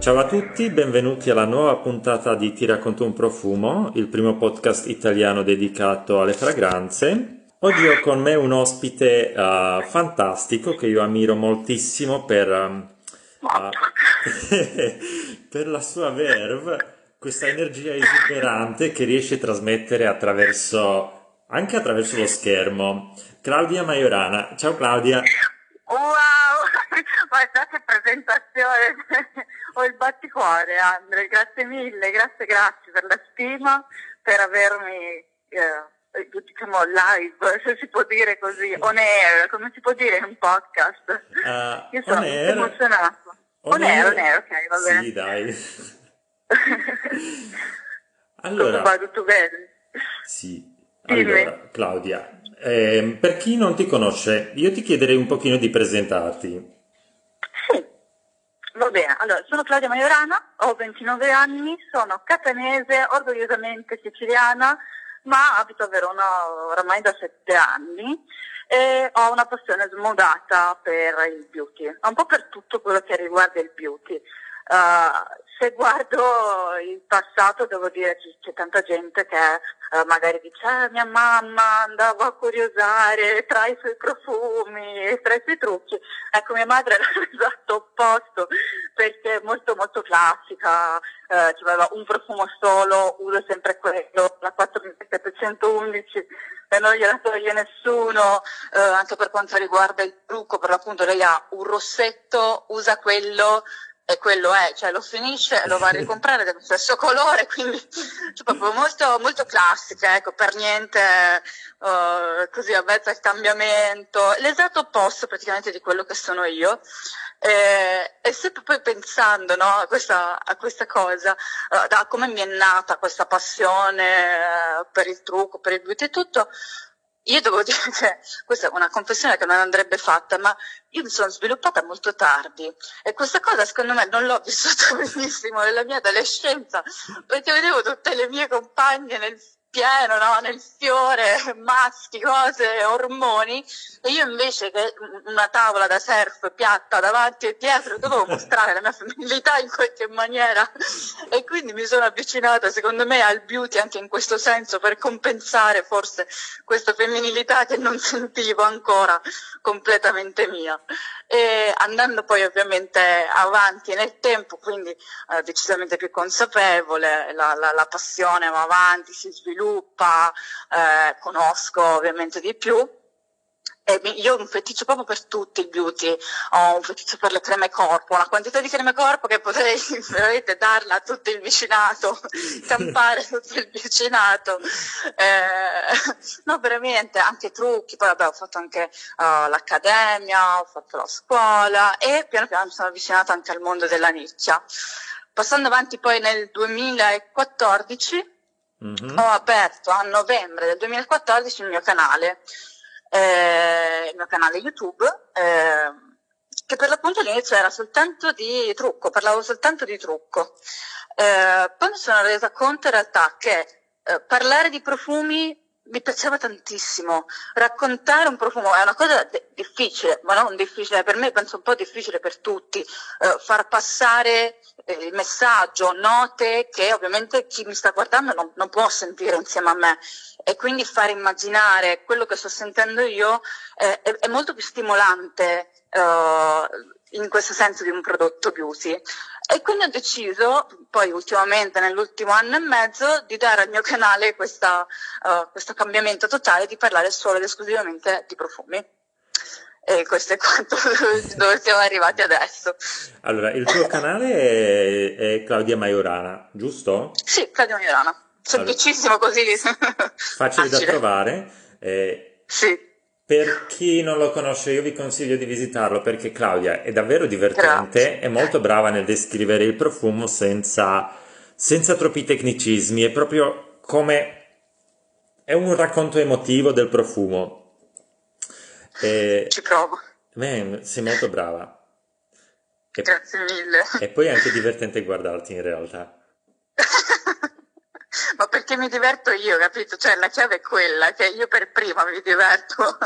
Ciao a tutti, benvenuti alla nuova puntata di Ti racconto un profumo, il primo podcast italiano dedicato alle fragranze. Oggi ho con me un ospite uh, fantastico che io ammiro moltissimo per, uh, per la sua verve, questa energia esuberante che riesce a trasmettere attraverso, anche attraverso lo schermo. Claudia Maiorana. Ciao Claudia. Wow, guarda che presentazione, ho il batticuore Andre, grazie mille, grazie, grazie per la stima, per avermi, eh, diciamo, live, se si può dire così, on air, come si può dire in un podcast. Uh, Io sono air. emozionato. On, On air, air. on air, ok, va bene. Sì, dai. Allora, va, tutto bene? sì. Allora, Claudia, ehm, per chi non ti conosce, io ti chiederei un pochino di presentarti. Sì, va bene. Allora, sono Claudia Maiorana, ho 29 anni, sono catanese, orgogliosamente siciliana, ma abito a Verona oramai da 7 anni e ho una passione smodata per il beauty, un po' per tutto quello che riguarda il beauty. Uh, se guardo il passato devo dire che c'è tanta gente che eh, magari dice "Ah, mia mamma andava a curiosare tra i suoi profumi e tra i suoi trucchi. Ecco, mia madre era l'esatto opposto perché è molto molto classica, eh, ci aveva un profumo solo, uso sempre quello, la 4711 e non gliela toglie nessuno, eh, anche per quanto riguarda il trucco, per l'appunto lei ha un rossetto, usa quello e quello è, cioè lo finisce e lo va a ricomprare dello stesso colore, quindi cioè, proprio molto, molto classica, ecco, per niente eh, così avvezza al cambiamento, l'esatto opposto praticamente di quello che sono io. Eh, e sempre poi pensando no, a, questa, a questa cosa, eh, da come mi è nata questa passione eh, per il trucco, per il beauty e tutto, io devo dire che questa è una confessione che non andrebbe fatta, ma io mi sono sviluppata molto tardi. E questa cosa secondo me non l'ho vissuta benissimo nella mia adolescenza perché vedevo tutte le mie compagne nel pieno, no? nel fiore, maschi, cose, ormoni. E io invece che una tavola da surf piatta davanti e dietro dovevo mostrare la mia femminilità in qualche maniera e quindi mi sono avvicinata secondo me al beauty anche in questo senso per compensare forse questa femminilità che non sentivo ancora completamente mia. E andando poi ovviamente avanti nel tempo quindi eh, decisamente più consapevole la, la, la passione va avanti si sviluppa eh, conosco ovviamente di più e mi- io ho un feticcio proprio per tutti i beauty, ho un feticcio per le creme corpo, una quantità di creme corpo che potrei veramente darla a tutto il vicinato, campare tutto il vicinato. Eh, no, veramente, anche trucchi, poi vabbè ho fatto anche eh, l'accademia, ho fatto la scuola e piano piano mi sono avvicinata anche al mondo della nicchia. Passando avanti poi nel 2014 Mhm. ho aperto a novembre del 2014 il mio canale, eh, il mio canale YouTube, eh, che per l'appunto all'inizio era soltanto di trucco, parlavo soltanto di trucco. Eh, poi mi sono resa conto in realtà che eh, parlare di profumi mi piaceva tantissimo. Raccontare un profumo è una cosa de- difficile, ma non difficile per me, penso un po' difficile per tutti. Eh, far passare eh, il messaggio, note che ovviamente chi mi sta guardando non, non può sentire insieme a me e quindi far immaginare quello che sto sentendo io eh, è, è molto più stimolante eh, in questo senso di un prodotto beauty. E quindi ho deciso, poi ultimamente nell'ultimo anno e mezzo, di dare al mio canale questa, eh, questo cambiamento totale di parlare solo ed esclusivamente di profumi. E questo è quanto dove siamo arrivati adesso. Allora, il tuo canale è, è Claudia Maiorana, giusto? Sì, Claudio Miorana. Semplicissimo così. Facile da trovare. Eh, Sì. Per chi non lo conosce, io vi consiglio di visitarlo perché Claudia è davvero divertente, è molto brava nel descrivere il profumo senza, senza troppi tecnicismi, è proprio come è un racconto emotivo del profumo. E, Ci provo. beh, sei molto brava. E, Grazie mille. e poi è anche divertente guardarti in realtà. Ma perché mi diverto io, capito? Cioè la chiave è quella, che io per prima mi diverto.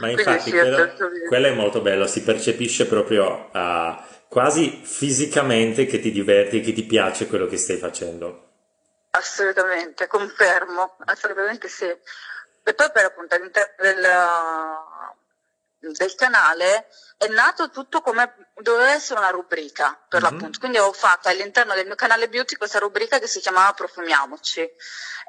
Ma infatti quello, quello è molto bello, si percepisce proprio ah, quasi fisicamente che ti diverti e che ti piace quello che stai facendo. Assolutamente, confermo, assolutamente sì. E poi per appunto all'interno del, del canale è nato tutto come doveva essere una rubrica per mm-hmm. l'appunto. Quindi ho fatto all'interno del mio canale beauty questa rubrica che si chiamava Profumiamoci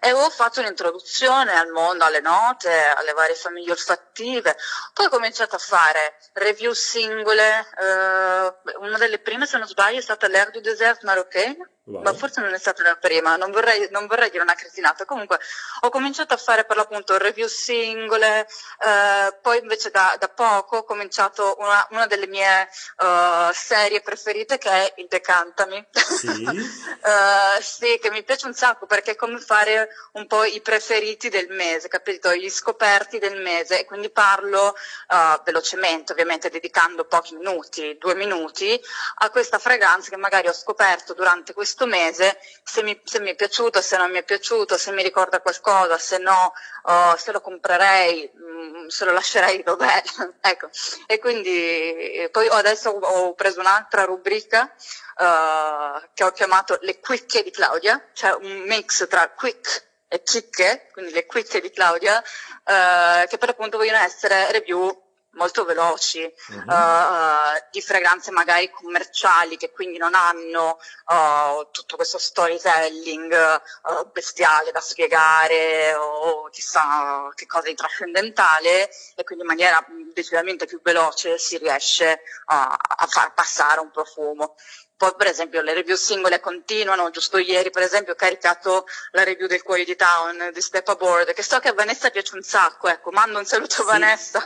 e ho fatto un'introduzione al mondo, alle note, alle varie famiglie olfattive. Poi ho cominciato a fare review singole, eh, una delle prime se non sbaglio è stata l'Air du Désert Marocaine Wow. Ma forse non è stata la prima, non vorrei, non vorrei, dire una cretinata. Comunque ho cominciato a fare per l'appunto review singole, eh, poi invece da, da, poco ho cominciato una, una delle mie uh, serie preferite che è il Decantami. Sì. uh, sì, che mi piace un sacco perché è come fare un po' i preferiti del mese, capito? Gli scoperti del mese e quindi parlo uh, velocemente, ovviamente dedicando pochi minuti, due minuti, a questa fragranza che magari ho scoperto durante questo questo mese, se mi, se mi, è piaciuto, se non mi è piaciuto, se mi ricorda qualcosa, se no, uh, se lo comprerei, mh, mm, se lo lascerei dov'è. ecco. E quindi poi adesso ho preso un'altra rubrica uh, che ho chiamato Le quicche di Claudia, cioè un mix tra quick e chicche, quindi le quicche di Claudia, uh, che per appunto vogliono essere review molto veloci, uh-huh. uh, di fragranze magari commerciali che quindi non hanno uh, tutto questo storytelling uh, bestiale da spiegare o chissà che cosa di trascendentale e quindi in maniera decisamente più veloce si riesce a far passare un profumo. Poi per esempio le review singole continuano, giusto ieri per esempio ho caricato la review del Cuore di Town di Step Aboard, che so che a Vanessa piace un sacco, ecco, mando un saluto sì. a Vanessa.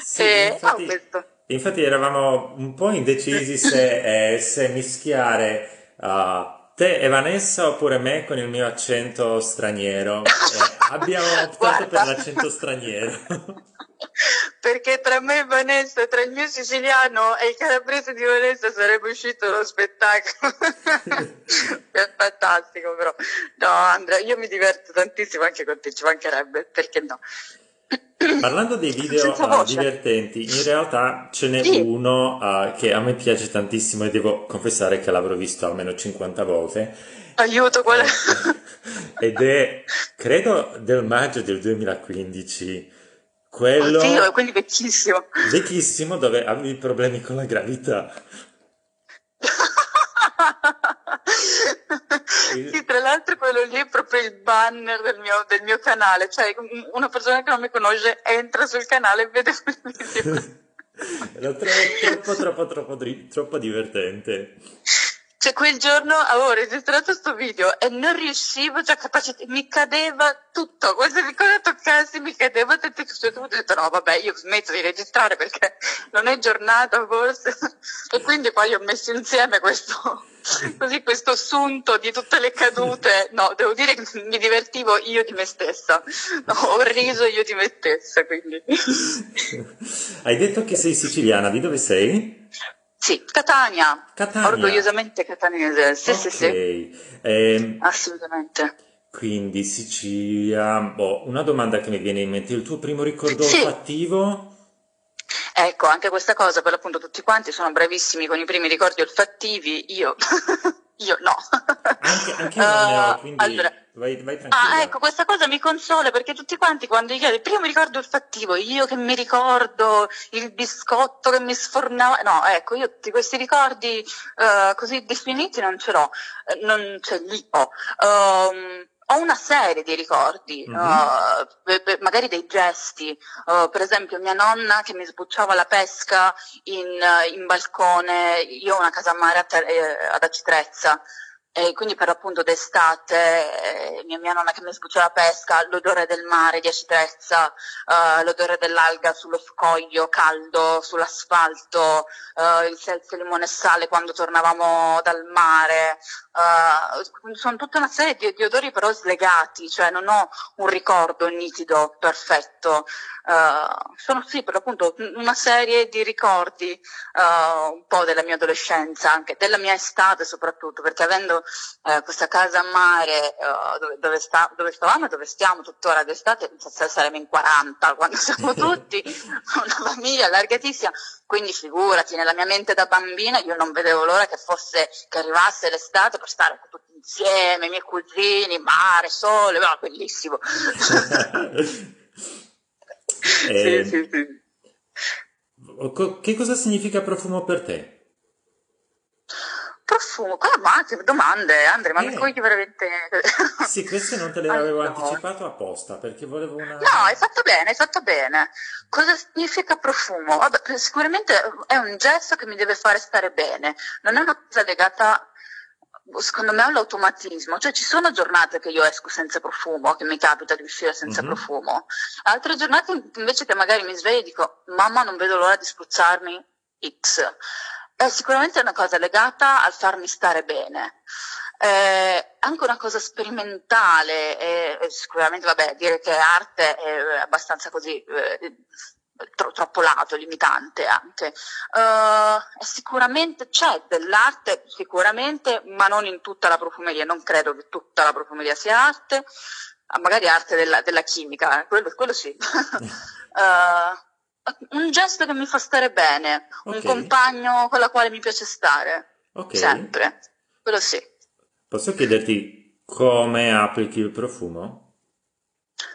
sì, e, infatti, oh, infatti, eravamo un po' indecisi se, eh, se mischiare uh, te e Vanessa oppure me con il mio accento straniero. Eh, abbiamo optato per l'accento straniero. perché tra me e Vanessa, tra il mio siciliano e il calabrese di Vanessa sarebbe uscito lo spettacolo. è fantastico però. No Andrea, io mi diverto tantissimo anche con te, ci mancherebbe, perché no? Parlando dei video uh, divertenti, in realtà ce n'è sì. uno uh, che a me piace tantissimo e devo confessare che l'avrò visto almeno 50 volte. Aiuto, qual è? Ed è, credo, del maggio del 2015 quello... Oddio, quindi vecchissimo. Vecchissimo dove avevi problemi con la gravità. sì, tra l'altro quello lì è proprio il banner del mio, del mio, canale, cioè una persona che non mi conosce entra sul canale e vede quel video. Lo trovo troppo, troppo, troppo, troppo divertente. Cioè, quel giorno avevo registrato questo video e non riuscivo, cioè, capace, mi cadeva tutto, qualsiasi cosa toccassi mi cadeva tutto, e ho detto no, vabbè, io smetto di registrare perché non è giornata forse. E quindi poi ho messo insieme questo, così, questo assunto di tutte le cadute. No, devo dire che mi divertivo io di me stessa. No, ho riso io di me stessa, quindi. Hai detto che sei siciliana, di dove sei? Sì, Catania. Catania. Orgogliosamente catanese. Sì, okay. sì, sì. Eh, Assolutamente. Quindi Sicilia. Boh, una domanda che mi viene in mente, il tuo primo ricordo sì. olfattivo? Ecco, anche questa cosa, per l'appunto tutti quanti sono bravissimi con i primi ricordi olfattivi, io Io no. Anche, anche io non ne ho, quindi allora, vai, vai tranquilla. Ah, ecco, questa cosa mi consola perché tutti quanti quando io prima mi ricordo il fattivo, io che mi ricordo il biscotto che mi sfornava, no, ecco, io tutti questi ricordi uh, così definiti non ce l'ho, uh, non ce li ho. Um, ho una serie di ricordi, mm-hmm. uh, magari dei gesti, uh, per esempio mia nonna che mi sbucciava la pesca in, uh, in balcone, io ho una casa a mare a ter- eh, ad Acitrezza, e quindi per appunto d'estate eh, mia, mia, nonna che mi sbuccia la pesca, l'odore del mare di acidezza, uh, l'odore dell'alga sullo scoglio caldo, sull'asfalto, uh, il selfie limone e sale quando tornavamo dal mare, uh, sono tutta una serie di, di, odori però slegati, cioè non ho un ricordo nitido, perfetto, sono sì per appunto una serie di ricordi un po' della mia adolescenza, anche della mia estate soprattutto, perché avendo eh, questa casa a mare uh, dove, dove, sta, dove, stavamo e dove stiamo tuttora d'estate, saremo in 40 quando siamo tutti, una famiglia allargatissima, quindi figurati, nella mia mente da bambina io non vedevo l'ora che fosse, che arrivasse l'estate per stare tutti insieme, i miei cugini, mare, sole, no, bellissimo. eh, sì, sì, sì. Che cosa significa profumo per te? Profumo, qua ma che domande, Andrea, ma eh. mi puoi veramente... sì, queste non te le avevo allora. anticipato apposta perché volevo una... No, hai fatto bene, hai fatto bene. Cosa significa profumo? Vabbè, sicuramente è un gesto che mi deve fare stare bene, non è una cosa legata secondo me è un automatismo, cioè ci sono giornate che io esco senza profumo, che mi capita di uscire senza mm-hmm. profumo, altre giornate invece che magari mi sveglio e dico mamma non vedo l'ora di spruzzarmi X. È sicuramente una cosa legata al farmi stare bene. Eh, anche una cosa sperimentale, eh, sicuramente vabbè, dire che è arte è abbastanza così eh, tro- troppo lato, limitante anche. Uh, sicuramente c'è dell'arte, sicuramente, ma non in tutta la profumeria, non credo che tutta la profumeria sia arte, ah, magari arte della, della chimica, eh, quello, quello, sì. un gesto che mi fa stare bene, okay. un compagno con la quale mi piace stare, okay. sempre, quello sì. Posso chiederti come applichi il profumo?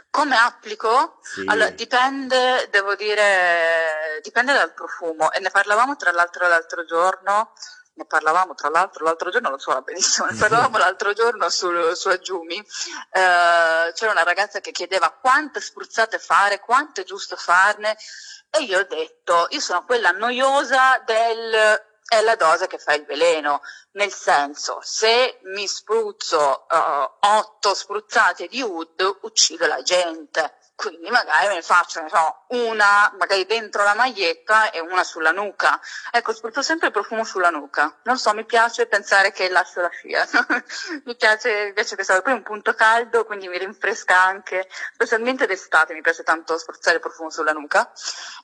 Come applico? Sì. Allora, dipende, devo dire, dipende dal profumo. E ne parlavamo tra l'altro l'altro giorno, ne parlavamo tra l'altro l'altro giorno, lo so benissimo, ne parlavamo l'altro giorno su, su Aggiumi. Eh, c'era una ragazza che chiedeva quante spruzzate fare, quanto è giusto farne. E io ho detto, io sono quella noiosa del è la dose che fa il veleno, nel senso se mi spruzzo uh, otto spruzzate di Wood uccido la gente quindi magari me ne faccio, ne so, una magari dentro la maglietta e una sulla nuca. Ecco, spruzzo sempre il profumo sulla nuca. Non so, mi piace pensare che lascio la scia. mi piace, mi piace questo, poi è un punto caldo, quindi mi rinfresca anche, specialmente d'estate mi piace tanto spruzzare il profumo sulla nuca.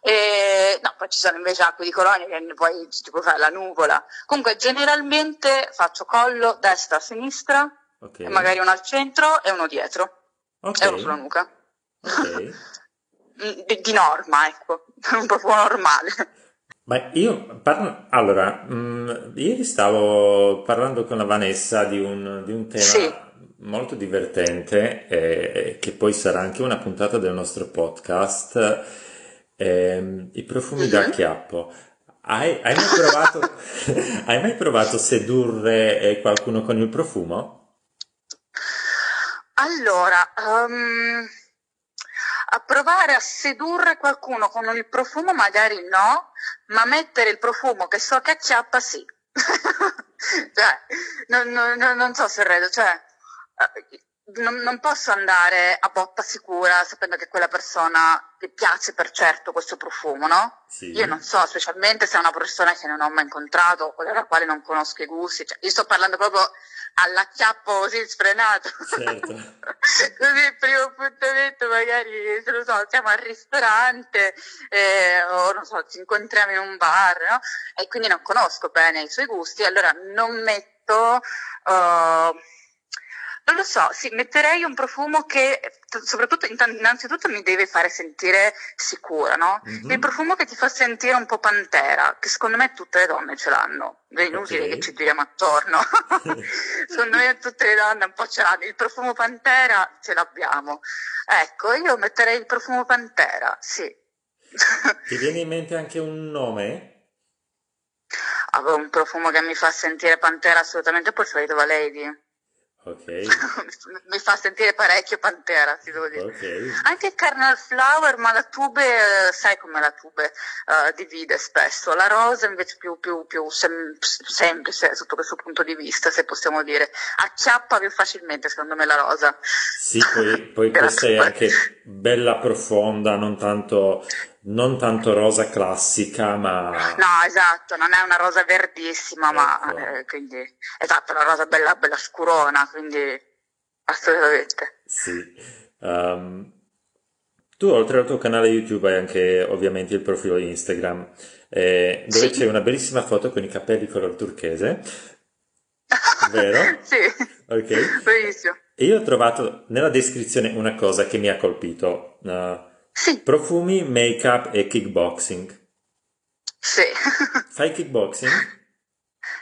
E, no, poi ci sono invece acque di colonia che poi ci puoi fare la nuvola. Comunque, generalmente faccio collo destra, sinistra, okay. magari uno al centro e uno dietro. Okay. E uno sulla nuca. Okay. Di, di, norma, ecco, un po' normale. Ma io parlo, allora, mh, mm, ieri stavo parlando con la Vanessa di un, di un tema sì. molto divertente, eh, che poi sarà anche una puntata del nostro podcast, eh, i profumi mm-hmm. da chiappo. Hai, hai, mai provato, hai mai provato a sedurre eh, qualcuno con il profumo? Allora, um a provare a sedurre qualcuno con il profumo magari no, ma mettere il profumo che so che acchiappa sì. cioè, non, non, non, so se redo, cioè, eh, non, non, posso andare a botta sicura sapendo che quella persona ti piace per certo questo profumo, no? Sì. Io non so, specialmente se è una persona che non ho mai incontrato o della quale non conosco i gusti, cioè, io sto parlando proprio all'acchiappo così sfrenato. Certo. così il primo appuntamento magari, se lo so, siamo al ristorante eh, o non so, ci incontriamo in un bar, no? E quindi non conosco bene i suoi gusti, allora non metto... Uh, non lo so, sì, metterei un profumo che soprattutto innanzitutto mi deve fare sentire sicura, no? Mm-hmm. Il profumo che ti fa sentire un po' pantera, che secondo me tutte le donne ce l'hanno. È inutile okay. che ci giriamo attorno. secondo me tutte le donne un po' ce l'hanno. Il profumo pantera ce l'abbiamo. Ecco, io metterei il profumo pantera, sì. Ti viene in mente anche un nome? Avevo un profumo che mi fa sentire pantera assolutamente, poi Flavor Lady. Ok. Mi fa sentire parecchio Pantera, ti devo dire. Okay. Anche Carnal Flower, ma la tube, sai come la tube uh, divide spesso. La rosa invece più, più, più sem- semplice sotto questo punto di vista, se possiamo dire. Acchiappa più facilmente, secondo me, la rosa. Sì, poi, poi questa è anche bella profonda, non tanto non tanto rosa classica, ma... No, esatto, non è una rosa verdissima, ecco. ma eh, quindi... Esatto, una rosa bella, bella scurona, quindi assolutamente. Sì. Um, tu oltre al tuo canale YouTube hai anche ovviamente il profilo Instagram, eh, dove sì. c'è una bellissima foto con i capelli color turchese. Vero? sì. Ok. Benissimo. E io ho trovato nella descrizione una cosa che mi ha colpito. Uh, Sì, profumi, make-up e kickboxing. sì. Fai kickboxing?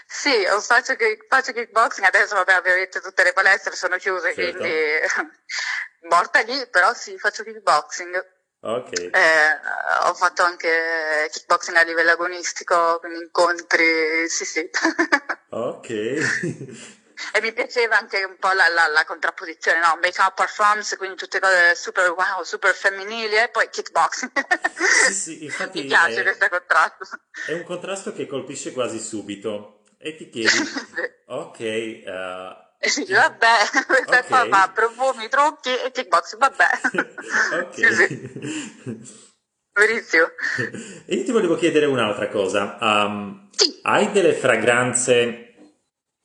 Sì, ho faccio, kick- faccio kickboxing, adesso vabbè ovviamente tutte le palestre sono chiuse, Certo. quindi morta lì, però sì, faccio kickboxing. Ok. Eh, ho fatto anche kickboxing a livello agonistico, quindi incontri, sì sì. Ok. E mi piaceva anche un po' la, la- la contrapposizione, no? Make-up performance, quindi tutte cose super wow, super femminili e poi kickboxing. Sì, sì, infatti mi piace è- questo contrasto. È un contrasto che colpisce quasi subito e ti chiedi, ok, eh, E sì, vabbè, questa Ok. qua fa profumi, trucchi e kickboxing, vabbè. ok. Sì, sì, verissimo. E io ti volevo chiedere un'altra cosa. Um, Sì. hai delle fragranze,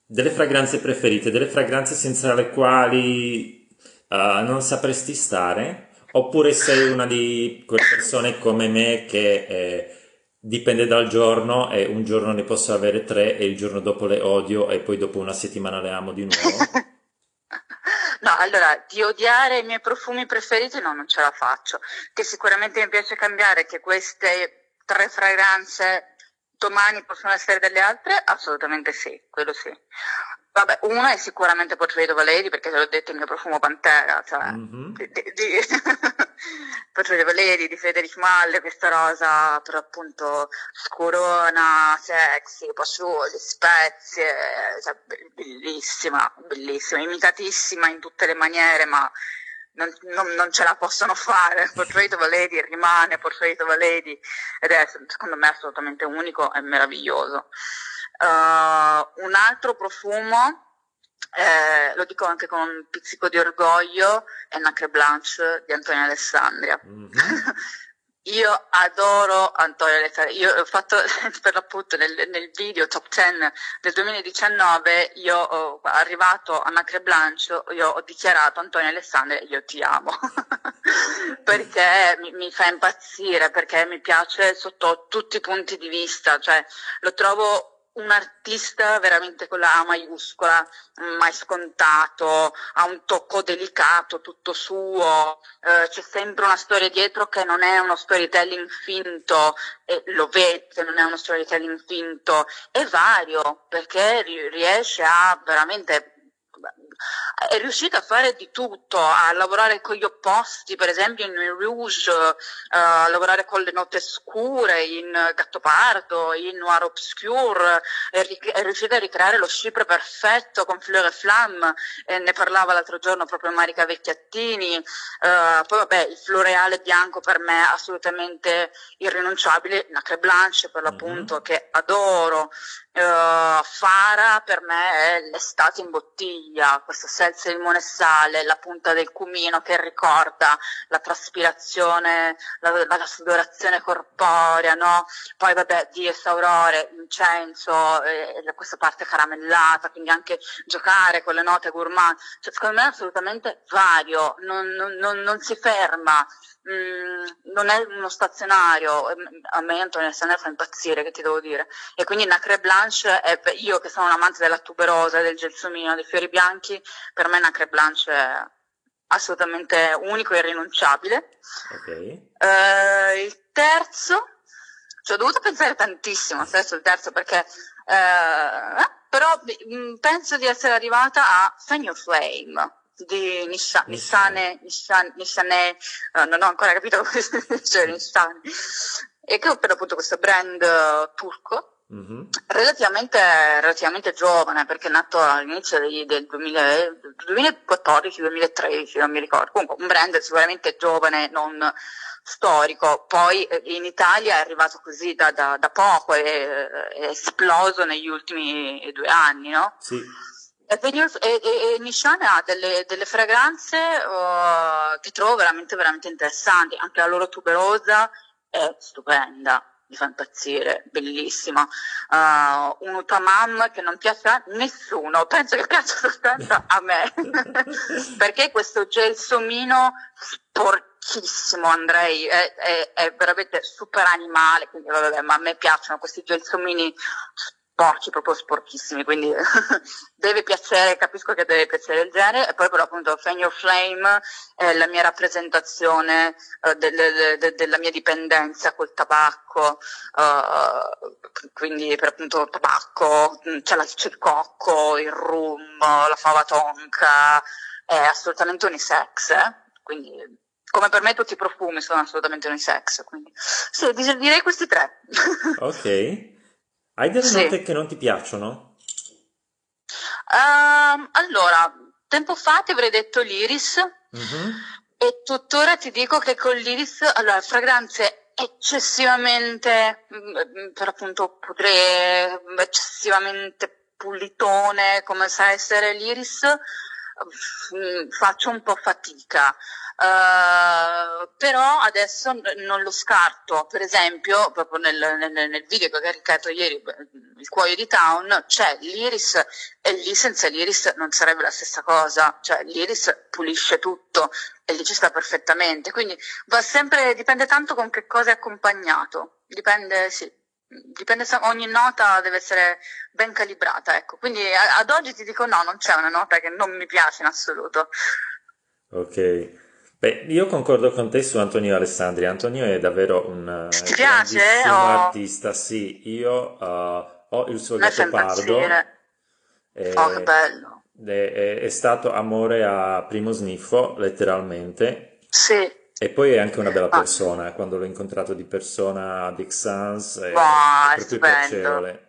delle fragranze preferite, delle fragranze senza le quali uh, non sapresti stare? Oppure sei una di quelle persone come me che eh, dipende dal giorno e un giorno ne posso avere tre e il giorno dopo le odio e poi dopo una settimana le amo di nuovo? No, allora, di odiare i miei profumi preferiti no, non ce la faccio. Che sicuramente mi piace cambiare, che queste tre fragranze domani possono essere delle altre? Assolutamente sì, quello sì. Vabbè, una è sicuramente Portrait of Lady, perché te l'ho detto il mio profumo Pantera, cioè... Mhm. di, di, di Portrait of Lady di Federic Malle, questa rosa per appunto scurona, sexy, pascioli, spezie, cioè, be- bellissima, bellissima, imitatissima in tutte le maniere, ma non, non- non ce la possono fare. Portrait of a Lady rimane Portrait of a Lady ed è secondo me assolutamente unico e meraviglioso. Uh, un altro profumo, eh, lo dico anche con un pizzico di orgoglio, è Nacre Blanche di Antonio Alessandria. Mhm. Io adoro Antonio Alessandria, io ho fatto per l'appunto nel, nel video top 10 del 2019, io ho arrivato a Nacre Blanche, io ho dichiarato Antonio Alessandria, io ti amo, perché mi, mi fa impazzire, perché mi piace sotto tutti i punti di vista, cioè lo trovo un artista veramente con la A maiuscola, mai scontato, ha un tocco delicato, tutto suo, eh, c'è sempre una storia dietro che non è uno storytelling finto, e lo vede non è uno storytelling finto, è vario, perché ri- riesce a veramente è riuscito a fare di tutto, a lavorare con gli opposti, per esempio in Rouge, eh, a lavorare con le note scure, in Gattopardo, in Noir Obscure, è, ri- è riuscito a ricreare lo Chypre perfetto con Fleur et Flamme, e ne parlava l'altro giorno proprio Marica Vecchiattini, eh, poi vabbè il floreale bianco per me è assolutamente irrinunciabile, Nacre Blanche per l'appunto che adoro, eh, Fara per me è l'estate in bottiglia, questa selza di limone e sale, la punta del cumino che ricorda la traspirazione, la, la sudorazione corporea, no? Poi vabbè, Dies Aurore, incenso, eh, questa parte caramellata, quindi anche giocare con le note gourmand, cioè, secondo me è assolutamente vario, non, non- non- non si ferma, mm, non è uno stazionario, ehm, a me Antonio Alessandra fa impazzire, che ti devo dire. E quindi Nacre Blanche, è, io che sono un amante della tuberosa, del gelsomino, dei fiori bianchi, per me Nacre Blanche è assolutamente unico e irrinunciabile. Ok. Eh, il terzo, ci ho dovuto pensare tantissimo adesso il terzo perché eh, eh, però mm, penso di essere arrivata a Fan Your Flame di Nisha- Nissane, Nishan- Nishane, eh, non ho ancora capito come si dice Nishane, e che è per l'appunto questo brand eh, turco Mhm. relativamente, relativamente giovane perché è nato all'inizio degli- del 2000 2014-2013 non mi ricordo comunque un brand sicuramente giovane non storico poi eh, in Italia è arrivato così da, da- da poco e è esploso negli ultimi due anni no? Sì. E, Nishan ha delle, delle fragranze uh, che trovo veramente, veramente interessanti. Anche la loro tuberosa è stupenda, mi fa impazzire, bellissima. Uh, un Utamam che non piace a nessuno, penso che piaccia soltanto a me. Perché questo gelsomino sporchissimo, Andrei, è, è- è veramente super animale, quindi vabbè, ma a me piacciono questi gelsomini sporchi, proprio sporchissimi, quindi deve piacere, capisco che deve piacere il genere, e poi però appunto Fan Your Flame è la mia rappresentazione uh, del, de, della mia dipendenza col tabacco, uh, quindi per appunto tabacco, mm, c'è, la, c'è il cocco, il rum, la fava tonka, è assolutamente unisex, eh? quindi come per me tutti i profumi sono assolutamente unisex, quindi sì, direi questi tre. ok. Hai delle sì. note che non ti piacciono? Um, allora, tempo fa ti avrei detto l'iris mm-hmm. e tuttora ti dico che con l'iris, allora, fragranze eccessivamente, mm, per appunto potrei, eccessivamente pulitone come sa essere l'iris, mm, faccio un po' fatica. Uh, però adesso non lo scarto, per esempio, proprio nel, nel, nel, video che ho caricato ieri, il cuoio di Town, c'è l'iris e lì senza l'iris non sarebbe la stessa cosa, cioè l'iris pulisce tutto e lì ci sta perfettamente, quindi va sempre, dipende tanto con che cosa è accompagnato, dipende, sì, dipende, ogni nota deve essere ben calibrata, ecco, quindi ad oggi ti dico no, non c'è una nota che non mi piace in assoluto. Ok. Beh, io concordo con te su Antonio Alessandri. Antonio è davvero un Ti piace? Oh. artista, sì. Io uh, ho il suo gattopardo. E, oh, che bello. È, è, stato amore a primo sniffo, letteralmente. Sì. E poi è anche una bella ah. persona. Quando l'ho incontrato di persona a Big Sans è, wow, è proprio piacevole.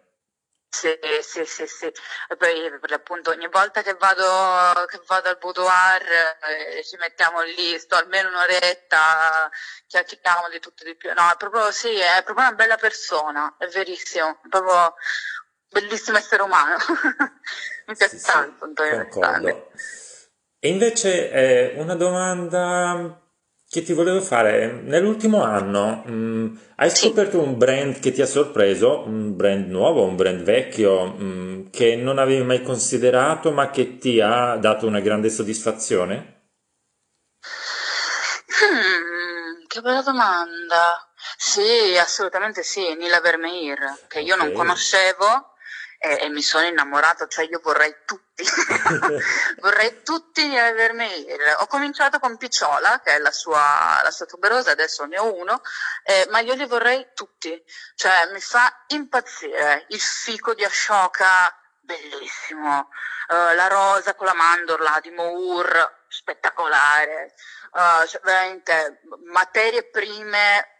Sì, sì, sì, sì. E poi per l'appunto ogni volta che vado, che vado al boudoir eh, ci mettiamo lì, sto almeno un'oretta, chiacchieriamo di tutto di più. No, è proprio sì, è proprio una bella persona, è verissimo, è proprio bellissimo essere umano. Mi piace sì, tanto sì, Antonio E invece eh, una domanda che ti volevo fare, nell'ultimo anno mh, mm, hai scoperto un brand che ti ha sorpreso, un brand nuovo, un brand vecchio, mh, mm, che non avevi mai considerato ma che ti ha dato una grande soddisfazione? Hmm, che bella domanda. Sì, assolutamente sì, Nila Vermeer, che io non conoscevo e, e mi sono innamorato, cioè io vorrei tutti, vorrei tutti di avermi. Ho cominciato con Picciola, che è la sua, la sua tuberosa, adesso ne ho uno, eh, ma io li vorrei tutti, cioè mi fa impazzire il fico di Ashoka, bellissimo, uh, la rosa con la mandorla di Moore, spettacolare, uh, cioè, veramente materie prime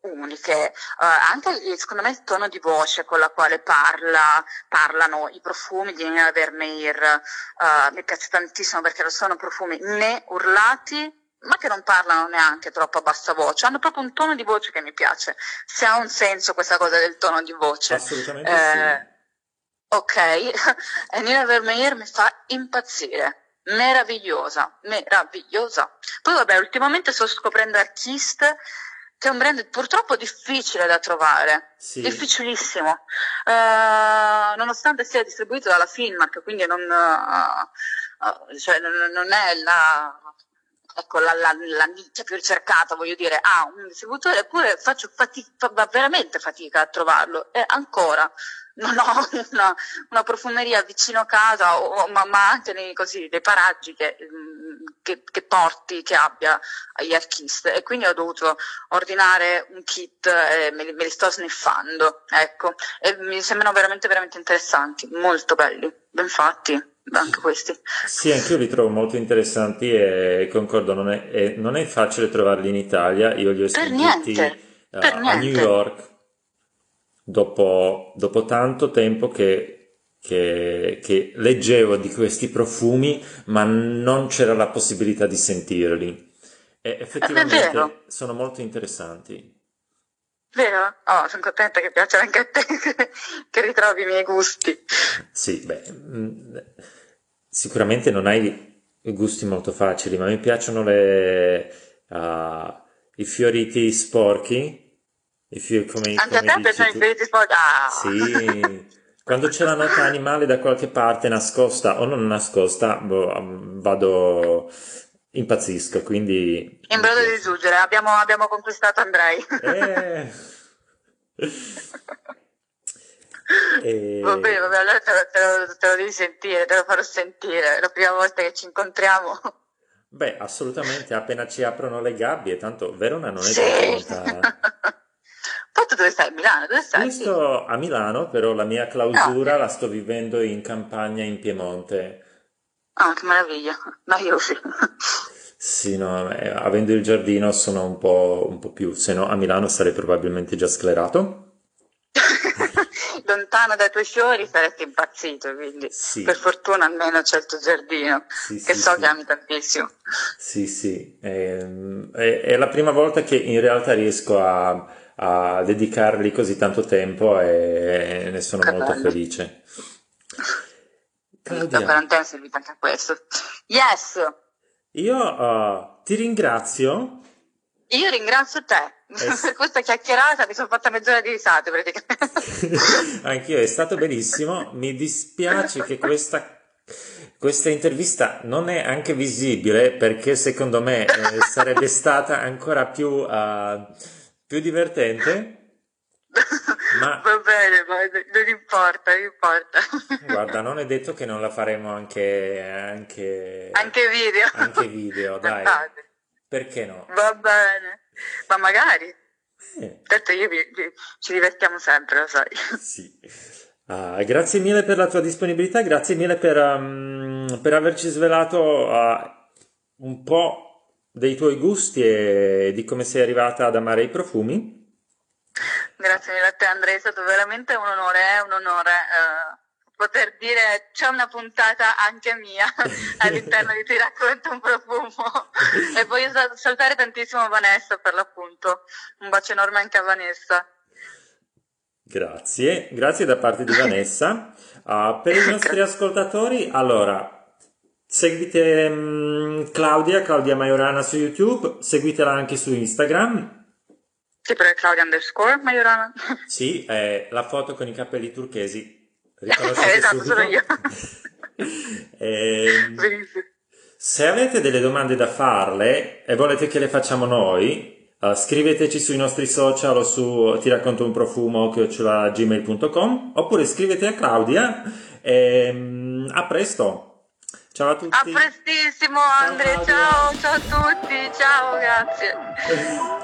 uniche, uh, anche secondo me il tono di voce con la quale parla, parlano i profumi di Nina Vermeer uh, mi piace tantissimo perché non sono profumi né urlati ma che non parlano neanche troppo a bassa voce, hanno proprio un tono di voce che mi piace, se ha un senso questa cosa del tono di voce. Assolutamente eh, sì. Ok, Nina Vermeer mi fa impazzire, meravigliosa, meravigliosa. Poi vabbè, ultimamente sto scoprendo Artist che è un brand purtroppo difficile da trovare, sì. difficilissimo, uh, nonostante sia distribuito dalla Finmark, quindi non, uh, uh, cioè non, non è la, ecco, la, la, la, nicchia più ricercata, voglio dire, ha ah, un distributore, eppure faccio fatica, veramente fatica a trovarlo, e ancora non ho una, una profumeria vicino a casa, o, ma, ma, anche nei, così, dei paraggi che, mm, che, che, porti, che abbia agli archisti, e quindi ho dovuto ordinare un kit e me li, me li sto sniffando, ecco, e mi sembrano veramente, veramente interessanti, molto belli, ben fatti anche questi. Sì, anche io li trovo molto interessanti e concordo, non è, è, non è facile trovarli in Italia, io li ho sentiti uh, a New York dopo, dopo tanto tempo che, che, che, leggevo di questi profumi, ma non c'era la possibilità di sentirli. E effettivamente sono molto interessanti. Vero? Oh, sono contenta che piaccia anche a te, che ritrovi i miei gusti. Sì, beh, mm, sicuramente non hai gusti molto facili, ma mi piacciono le, uh, i fioriti sporchi. I fiori, come, anche come a te piacciono tu. sporchi? Ah. Sì, quando c'è la nota animale da qualche parte nascosta o non nascosta, boh, mm, vado impazzisco, quindi... In brodo di giungere, abbiamo, abbiamo conquistato Andrei. Eh. E... Vabbè, vabbè, allora te lo, te, lo, te lo, devi sentire, te lo farò sentire, la prima volta che ci incontriamo. Beh, assolutamente, appena ci aprono le gabbie, tanto Verona non è sì. tanta... Poi tu dove stai? A Milano? Dove stai? Io sto a Milano, però la mia clausura ah. la sto vivendo in campagna in Piemonte. Ah, che meraviglia, ma io sì. Sì, no, eh, avendo il giardino sono un po', un po' più, se no a Milano sarei probabilmente già sclerato. Lontano dai tuoi fiori saresti impazzito, quindi sì. per fortuna almeno c'è il tuo giardino, sì, che sì, so che ami tantissimo. Sì, sì, è, ehm, è, è, la prima volta che in realtà riesco a, a dedicargli così tanto tempo e ne sono che molto bello. felice. Claudia. La quarantena è servita anche a questo. Yes! Io uh, ti ringrazio. Io ringrazio te. Es- per questa chiacchierata mi sono fatta mezz'ora di risate praticamente. Anch'io, è stato bellissimo. Mi dispiace che questa, questa intervista non è anche visibile perché secondo me eh, sarebbe stata ancora più, uh, più divertente. Ma... Va bene, ma non importa, non importa. Guarda, non è detto che non la faremo anche... Anche, anche video. Anche video, dai. Perché no? Va bene, ma magari. Eh. Certo, io vi, vi, ci divertiamo sempre, lo sai. Sì. Ah, grazie mille per la tua disponibilità, grazie mille per, um, per averci svelato uh, un po' dei tuoi gusti e di come sei arrivata ad amare i profumi. Grazie mille a te Andrea, è stato veramente un onore, è un onore eh, poter dire c'è una puntata anche mia all'interno di Ti racconto un profumo e voglio salutare tantissimo Vanessa per l'appunto, un bacio enorme anche a Vanessa. Grazie, grazie da parte di Vanessa. Uh, per i nostri ascoltatori, allora, seguite um, Claudia, Claudia Majorana su YouTube, seguitela anche su Instagram, sì, per Claudia underscore Majorana. Sì, è la foto con i capelli turchesi. Esatto, subito. sono io. e, ehm, se avete delle domande da farle e volete che le facciamo noi, uh, scriveteci sui nostri social o su ti racconto un profumo gmail.com oppure scrivete a Claudia e um, a presto. Ciao a tutti. A prestissimo Andre, ciao, ciao, ciao a tutti, ciao, grazie.